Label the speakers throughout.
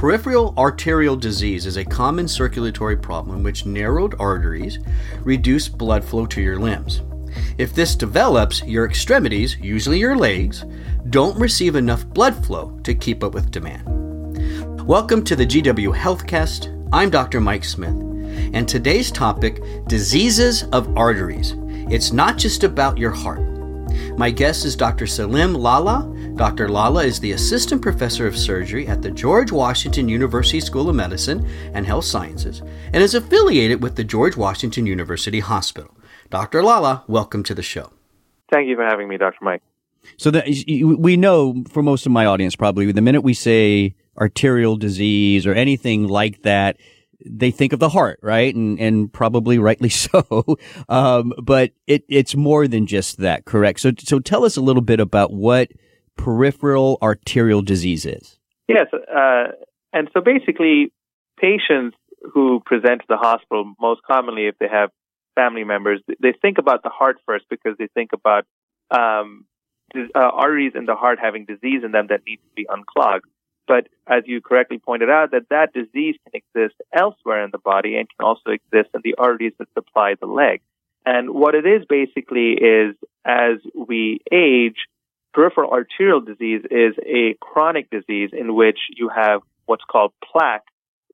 Speaker 1: Peripheral arterial disease is a common circulatory problem in which narrowed arteries reduce blood flow to your limbs. If this develops, your extremities, usually your legs, don't receive enough blood flow to keep up with demand. Welcome to the GW Healthcast. I'm Dr. Mike Smith, and today's topic diseases of arteries. It's not just about your heart. My guest is Dr. Salim Lala. Dr. Lala is the assistant professor of surgery at the George Washington University School of Medicine and Health Sciences and is affiliated with the George Washington University Hospital. Dr. Lala, welcome to the show.
Speaker 2: Thank you for having me, Dr. Mike.
Speaker 3: So that we know for most of my audience, probably the minute we say arterial disease or anything like that, they think of the heart, right? And and probably rightly so. Um, but it it's more than just that, correct? So so tell us a little bit about what peripheral arterial disease is.
Speaker 2: Yes, uh, and so basically, patients who present to the hospital most commonly, if they have family members, they think about the heart first because they think about um, uh, arteries in the heart having disease in them that need to be unclogged. But as you correctly pointed out, that that disease can exist elsewhere in the body and can also exist in the arteries that supply the leg. And what it is basically is as we age, peripheral arterial disease is a chronic disease in which you have what's called plaque,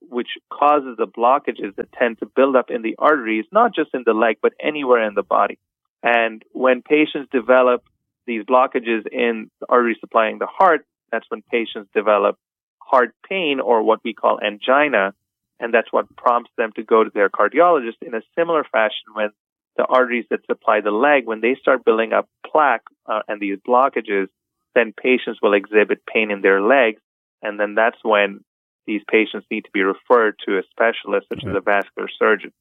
Speaker 2: which causes the blockages that tend to build up in the arteries, not just in the leg, but anywhere in the body. And when patients develop these blockages in the arteries supplying the heart, that's when patients develop heart pain or what we call angina. And that's what prompts them to go to their cardiologist in a similar fashion when the arteries that supply the leg, when they start building up plaque uh, and these blockages, then patients will exhibit pain in their legs. And then that's when these patients need to be referred to a specialist, such as a vascular surgeon.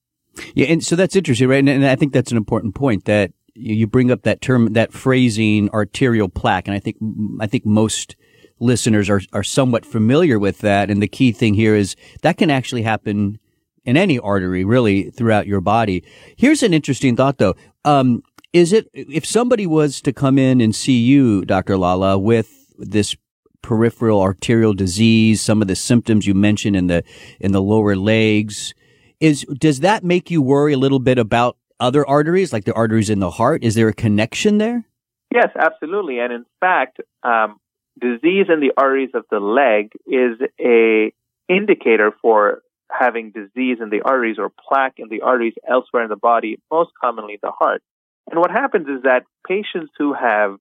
Speaker 3: Yeah, and so that's interesting, right? And, and I think that's an important point that you bring up that term, that phrasing, arterial plaque, and I think I think most listeners are are somewhat familiar with that. And the key thing here is that can actually happen in any artery, really, throughout your body. Here's an interesting thought, though. Um, is it if somebody was to come in and see you, Dr. Lala, with this peripheral arterial disease, some of the symptoms you mentioned in the in the lower legs, is does that make you worry a little bit about other arteries, like the arteries in the heart? Is there a connection there?
Speaker 2: Yes, absolutely. And in fact, um, disease in the arteries of the leg is a indicator for having disease in the arteries or plaque in the arteries elsewhere in the body, most commonly the heart. And what happens is that patients who have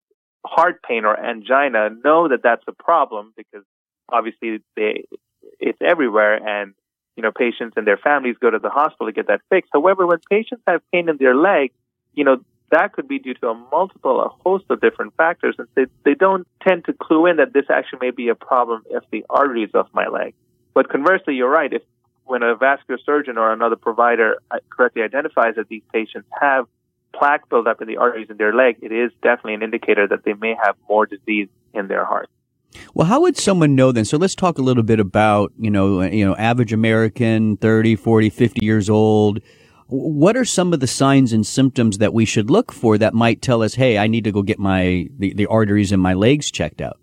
Speaker 2: heart pain or angina know that that's a problem because obviously they, it's everywhere and, you know, patients and their families go to the hospital to get that fixed. However, when patients have pain in their leg, you know, that could be due to a multiple, a host of different factors. And they, they don't tend to clue in that this actually may be a problem if the arteries of my leg. But conversely, you're right. If when a vascular surgeon or another provider uh, correctly identifies that these patients have plaque buildup in the arteries in their leg, it is definitely an indicator that they may have more disease in their heart.
Speaker 3: Well, how would someone know then? So let's talk a little bit about, you know, you know, average American, 30, 40, 50 years old. What are some of the signs and symptoms that we should look for that might tell us, hey, I need to go get my, the, the arteries in my legs checked out?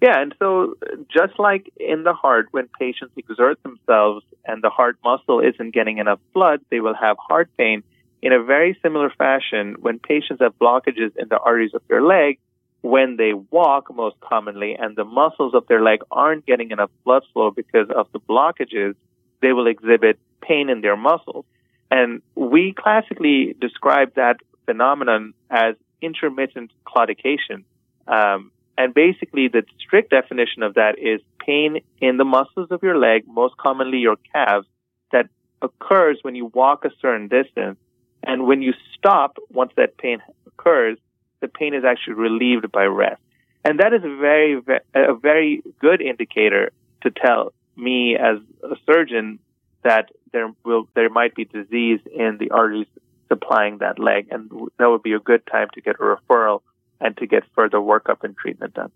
Speaker 2: Yeah, and so just like in the heart, when patients exert themselves and the heart muscle isn't getting enough blood, they will have heart pain. In a very similar fashion, when patients have blockages in the arteries of their leg, when they walk most commonly and the muscles of their leg aren't getting enough blood flow because of the blockages, they will exhibit pain in their muscles. And we classically describe that phenomenon as intermittent claudication. Um, and basically, the strict definition of that is pain in the muscles of your leg, most commonly your calves, that occurs when you walk a certain distance. And when you stop, once that pain occurs, the pain is actually relieved by rest. And that is a very, a very good indicator to tell me as a surgeon that there will, there might be disease in the arteries supplying that leg. And that would be a good time to get a referral and to get further workup and treatment done.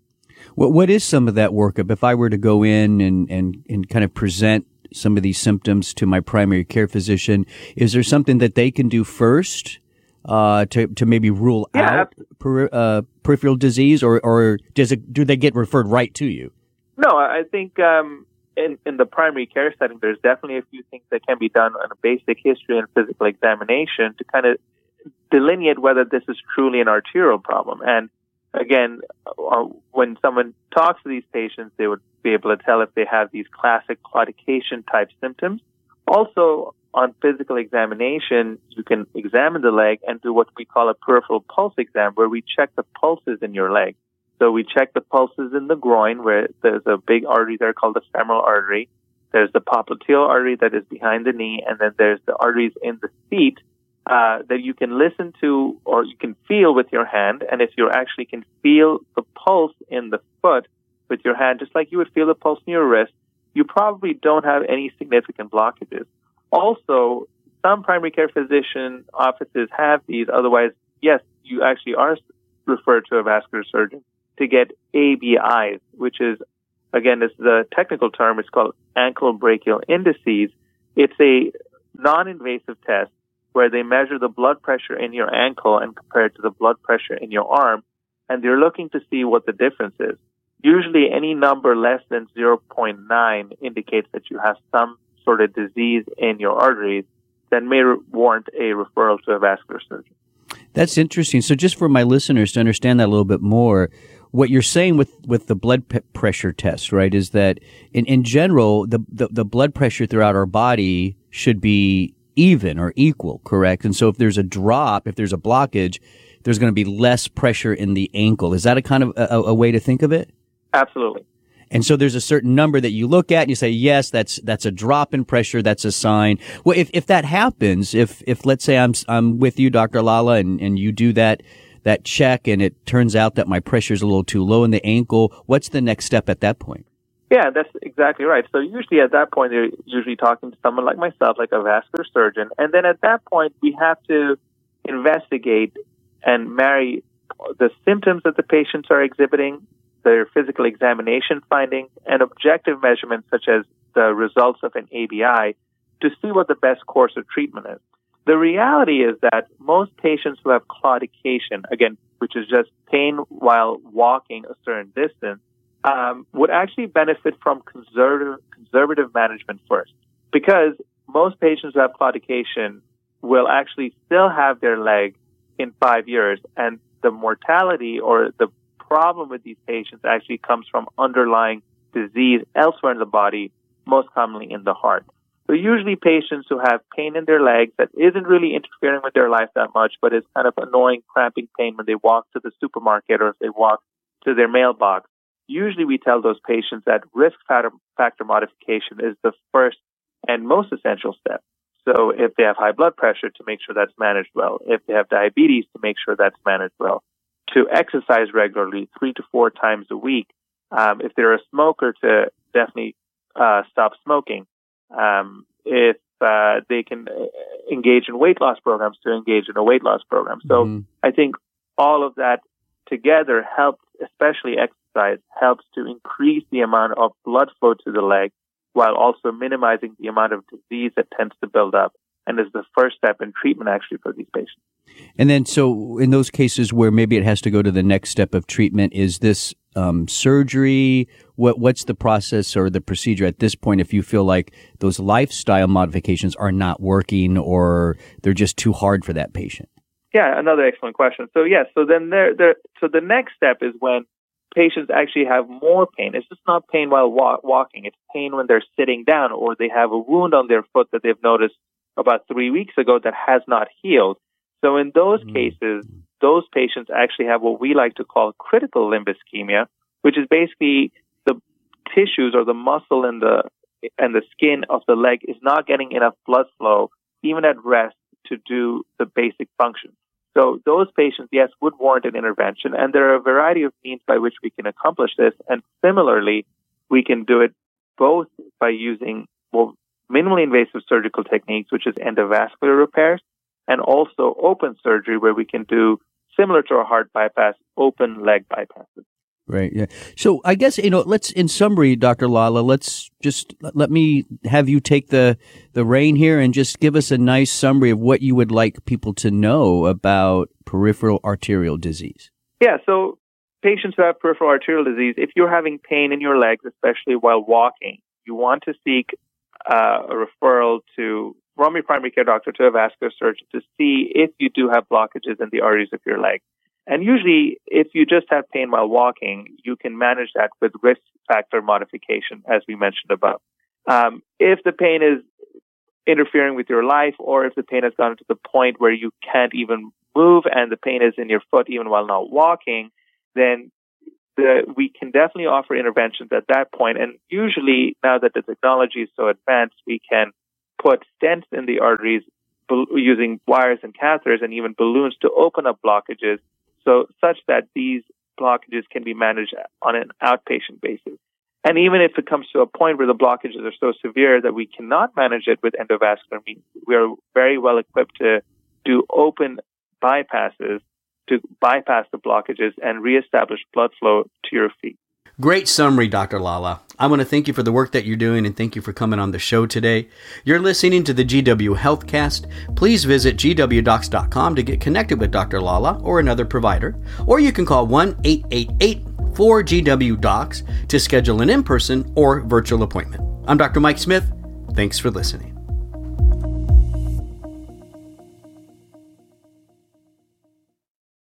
Speaker 3: What, what is some of that workup? If I were to go in and, and, and kind of present some of these symptoms to my primary care physician, is there something that they can do first uh, to to maybe rule
Speaker 2: yeah.
Speaker 3: out per, uh, peripheral disease, or or does it do they get referred right to you?
Speaker 2: No, I think um, in, in the primary care setting, there's definitely a few things that can be done on a basic history and physical examination to kind of delineate whether this is truly an arterial problem. And again, uh, when someone talks to these patients, they would be able to tell if they have these classic claudication type symptoms. Also, on physical examination, you can examine the leg and do what we call a peripheral pulse exam, where we check the pulses in your leg. So we check the pulses in the groin, where there's a big artery there called the femoral artery. There's the popliteal artery that is behind the knee, and then there's the arteries in the feet uh, that you can listen to or you can feel with your hand. And if you actually can feel the pulse in the foot with your hand, just like you would feel the pulse in your wrist, you probably don't have any significant blockages. Also, some primary care physician offices have these. Otherwise, yes, you actually are referred to a vascular surgeon to get ABIs, which is, again, this is a technical term. It's called ankle brachial indices. It's a non-invasive test where they measure the blood pressure in your ankle and compare it to the blood pressure in your arm, and they're looking to see what the difference is. Usually any number less than 0.9 indicates that you have some sort of disease in your arteries that may warrant a referral to a vascular surgeon.
Speaker 3: That's interesting. So just for my listeners to understand that a little bit more, what you're saying with, with the blood p- pressure test, right, is that in, in general, the, the, the blood pressure throughout our body should be even or equal, correct? And so if there's a drop, if there's a blockage, there's going to be less pressure in the ankle. Is that a kind of a, a way to think of it?
Speaker 2: Absolutely.
Speaker 3: And so there's a certain number that you look at and you say, yes, that's, that's a drop in pressure. That's a sign. Well, if, if that happens, if, if let's say I'm, I'm with you, Dr. Lala, and, and you do that, that check and it turns out that my pressure is a little too low in the ankle, what's the next step at that point?
Speaker 2: Yeah, that's exactly right. So usually at that point, they're usually talking to someone like myself, like a vascular surgeon. And then at that point, we have to investigate and marry the symptoms that the patients are exhibiting, their physical examination findings, and objective measurements such as the results of an ABI to see what the best course of treatment is. The reality is that most patients who have claudication, again, which is just pain while walking a certain distance, um, would actually benefit from conservative, conservative management first. Because most patients who have claudication will actually still have their leg in five years and the mortality or the problem with these patients actually comes from underlying disease elsewhere in the body, most commonly in the heart. So usually patients who have pain in their legs that isn't really interfering with their life that much, but is kind of annoying cramping pain when they walk to the supermarket or if they walk to their mailbox, usually we tell those patients that risk factor modification is the first and most essential step. So if they have high blood pressure, to make sure that's managed well. If they have diabetes, to make sure that's managed well. To exercise regularly, three to four times a week. Um, if they're a smoker, to definitely uh, stop smoking. Um, if uh, they can uh, engage in weight loss programs, to engage in a weight loss program. So mm-hmm. I think all of that together helps, especially exercise, helps to increase the amount of blood flow to the leg while also minimizing the amount of disease that tends to build up and is the first step in treatment actually for these patients.
Speaker 3: And then, so in those cases where maybe it has to go to the next step of treatment, is this um, surgery? What what's the process or the procedure at this point if you feel like those lifestyle modifications are not working or they're just too hard for that patient?
Speaker 2: Yeah, another excellent question. So yes, so then there, there, so the next step is when patients actually have more pain. It's just not pain while walking. It's pain when they're sitting down or they have a wound on their foot that they've noticed about three weeks ago that has not healed. So in those mm-hmm. cases, those patients actually have what we like to call critical limb ischemia, which is basically the tissues or the muscle and the and the skin of the leg is not getting enough blood flow, even at rest, to do the basic functions. So those patients, yes, would warrant an intervention. And there are a variety of means by which we can accomplish this. And similarly, we can do it both by using well, minimally invasive surgical techniques, which is endovascular repairs, and also open surgery where we can do similar to a heart bypass, open leg bypasses.
Speaker 3: Right. Yeah. So I guess you know. Let's, in summary, Doctor Lala, Let's just let me have you take the the rein here and just give us a nice summary of what you would like people to know about peripheral arterial disease.
Speaker 2: Yeah. So patients who have peripheral arterial disease, if you're having pain in your legs, especially while walking, you want to seek uh, a referral to from your primary care doctor to a vascular surgeon to see if you do have blockages in the arteries of your leg. And usually, if you just have pain while walking, you can manage that with risk factor modification, as we mentioned above. Um, if the pain is interfering with your life, or if the pain has gotten to the point where you can't even move and the pain is in your foot even while not walking, then the, we can definitely offer interventions at that point. And usually, now that the technology is so advanced, we can put stents in the arteries using wires and catheters and even balloons to open up blockages so such that these blockages can be managed on an outpatient basis. And even if it comes to a point where the blockages are so severe that we cannot manage it with endovascular means, we are very well equipped to do open bypasses to bypass the blockages and reestablish blood flow to your feet.
Speaker 3: Great summary, Dr. Lala. I want to thank you for the work that you're doing and thank you for coming on the show today. You're listening to the GW Healthcast. Please visit gwdocs.com to get connected with Dr. Lala or another provider, or you can call 1 888 4GW Docs to schedule an in person or virtual appointment. I'm Dr. Mike Smith. Thanks for listening.